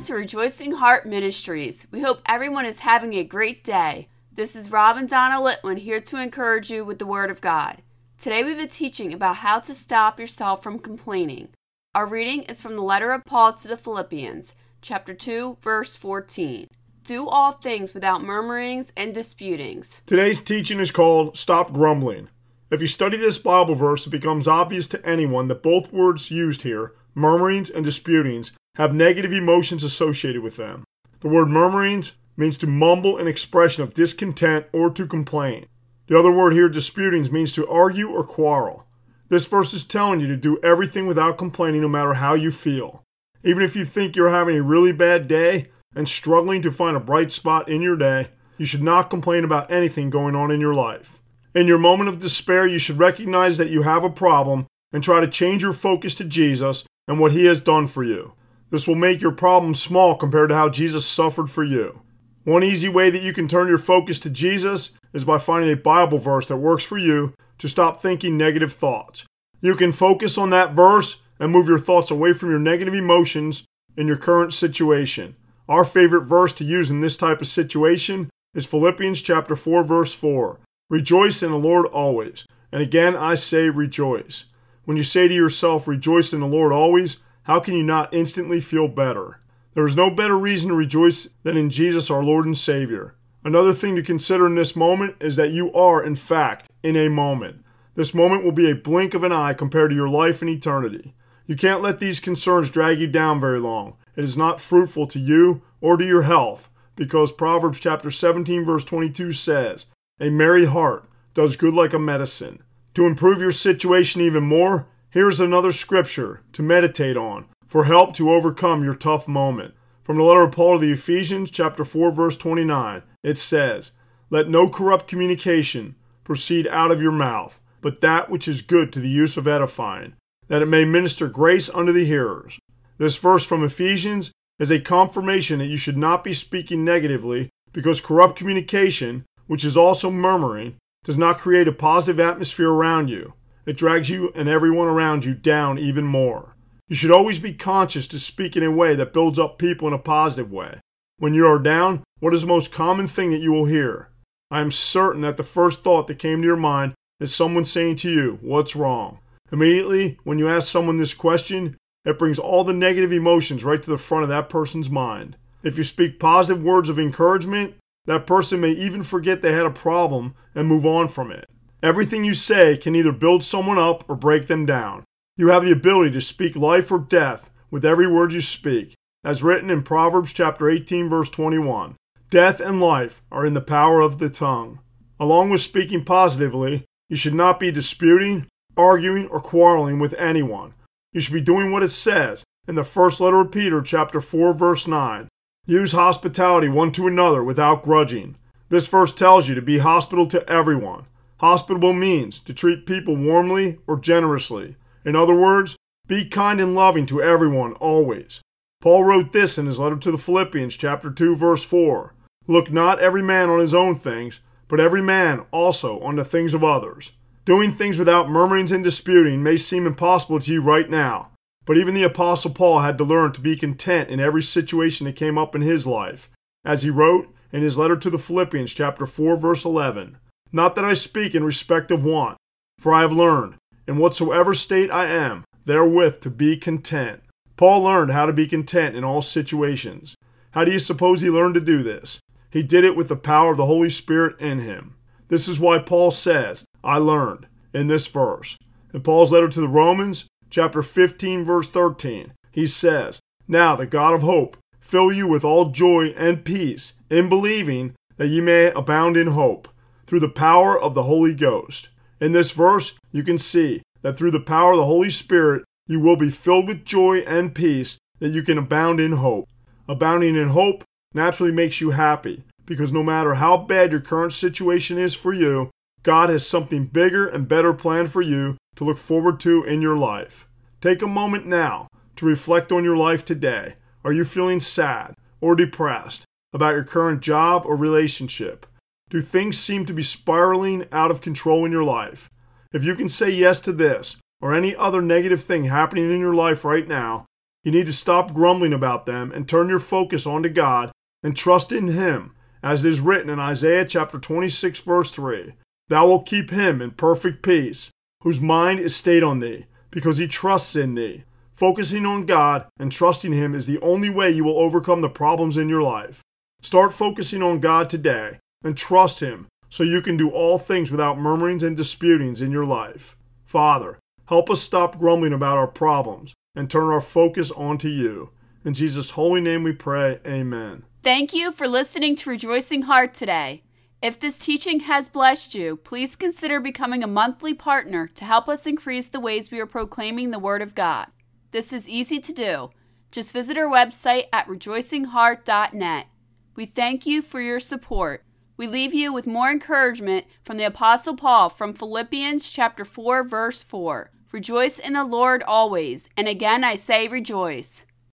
Welcome to Rejoicing Heart Ministries. We hope everyone is having a great day. This is Rob and Donna Litwin here to encourage you with the Word of God. Today we have a teaching about how to stop yourself from complaining. Our reading is from the letter of Paul to the Philippians, chapter 2, verse 14. Do all things without murmurings and disputings. Today's teaching is called Stop Grumbling. If you study this Bible verse, it becomes obvious to anyone that both words used here, murmurings and disputings, have negative emotions associated with them. The word murmurings means to mumble an expression of discontent or to complain. The other word here, disputings, means to argue or quarrel. This verse is telling you to do everything without complaining no matter how you feel. Even if you think you're having a really bad day and struggling to find a bright spot in your day, you should not complain about anything going on in your life. In your moment of despair, you should recognize that you have a problem and try to change your focus to Jesus and what He has done for you. This will make your problem small compared to how Jesus suffered for you. One easy way that you can turn your focus to Jesus is by finding a Bible verse that works for you to stop thinking negative thoughts. You can focus on that verse and move your thoughts away from your negative emotions in your current situation. Our favorite verse to use in this type of situation is Philippians chapter 4 verse 4. Rejoice in the Lord always. And again I say rejoice. When you say to yourself rejoice in the Lord always, how can you not instantly feel better? There is no better reason to rejoice than in Jesus our Lord and Savior. Another thing to consider in this moment is that you are, in fact, in a moment. This moment will be a blink of an eye compared to your life and eternity. You can't let these concerns drag you down very long. It is not fruitful to you or to your health, because Proverbs chapter 17 verse 22 says, "A merry heart does good like a medicine." To improve your situation even more, Here's another scripture to meditate on for help to overcome your tough moment. From the letter of Paul to the Ephesians, chapter 4, verse 29, it says, Let no corrupt communication proceed out of your mouth, but that which is good to the use of edifying, that it may minister grace unto the hearers. This verse from Ephesians is a confirmation that you should not be speaking negatively because corrupt communication, which is also murmuring, does not create a positive atmosphere around you. It drags you and everyone around you down even more. You should always be conscious to speak in a way that builds up people in a positive way. When you are down, what is the most common thing that you will hear? I am certain that the first thought that came to your mind is someone saying to you, What's wrong? Immediately, when you ask someone this question, it brings all the negative emotions right to the front of that person's mind. If you speak positive words of encouragement, that person may even forget they had a problem and move on from it. Everything you say can either build someone up or break them down. You have the ability to speak life or death with every word you speak, as written in Proverbs chapter 18 verse 21. Death and life are in the power of the tongue. Along with speaking positively, you should not be disputing, arguing, or quarreling with anyone. You should be doing what it says in the first letter of Peter chapter 4 verse 9. Use hospitality one to another without grudging. This verse tells you to be hospitable to everyone. Hospitable means to treat people warmly or generously. In other words, be kind and loving to everyone always. Paul wrote this in his letter to the Philippians, chapter 2, verse 4. Look not every man on his own things, but every man also on the things of others. Doing things without murmurings and disputing may seem impossible to you right now, but even the Apostle Paul had to learn to be content in every situation that came up in his life, as he wrote in his letter to the Philippians, chapter 4, verse 11. Not that I speak in respect of want, for I have learned, in whatsoever state I am, therewith to be content. Paul learned how to be content in all situations. How do you suppose he learned to do this? He did it with the power of the Holy Spirit in him. This is why Paul says, I learned, in this verse. In Paul's letter to the Romans, chapter 15, verse 13, he says, Now the God of hope fill you with all joy and peace in believing that ye may abound in hope through the power of the Holy Ghost. In this verse, you can see that through the power of the Holy Spirit, you will be filled with joy and peace, that you can abound in hope. Abounding in hope naturally makes you happy, because no matter how bad your current situation is for you, God has something bigger and better planned for you to look forward to in your life. Take a moment now to reflect on your life today. Are you feeling sad or depressed about your current job or relationship? Do things seem to be spiraling out of control in your life? If you can say yes to this or any other negative thing happening in your life right now, You need to stop grumbling about them and turn your focus onto God and trust in Him, as it is written in Isaiah chapter 26, verse 3. Thou wilt keep him in perfect peace, whose mind is stayed on thee, because he trusts in thee. Focusing on God and trusting Him is the only way you will overcome the problems in your life. Start focusing on God today and trust Him so you can do all things without murmurings and disputings in your life. Father, help us stop grumbling about our problems and turn our focus onto you. In Jesus' holy name we pray, amen. Thank you for listening to Rejoicing Heart today. If this teaching has blessed you, please consider becoming a monthly partner to help us increase the ways we are proclaiming the Word of God. This is easy to do. Just visit our website at rejoicingheart.net. We thank you for your support. We leave you with more encouragement from the apostle Paul from Philippians chapter 4 verse 4. Rejoice in the Lord always, and again I say rejoice.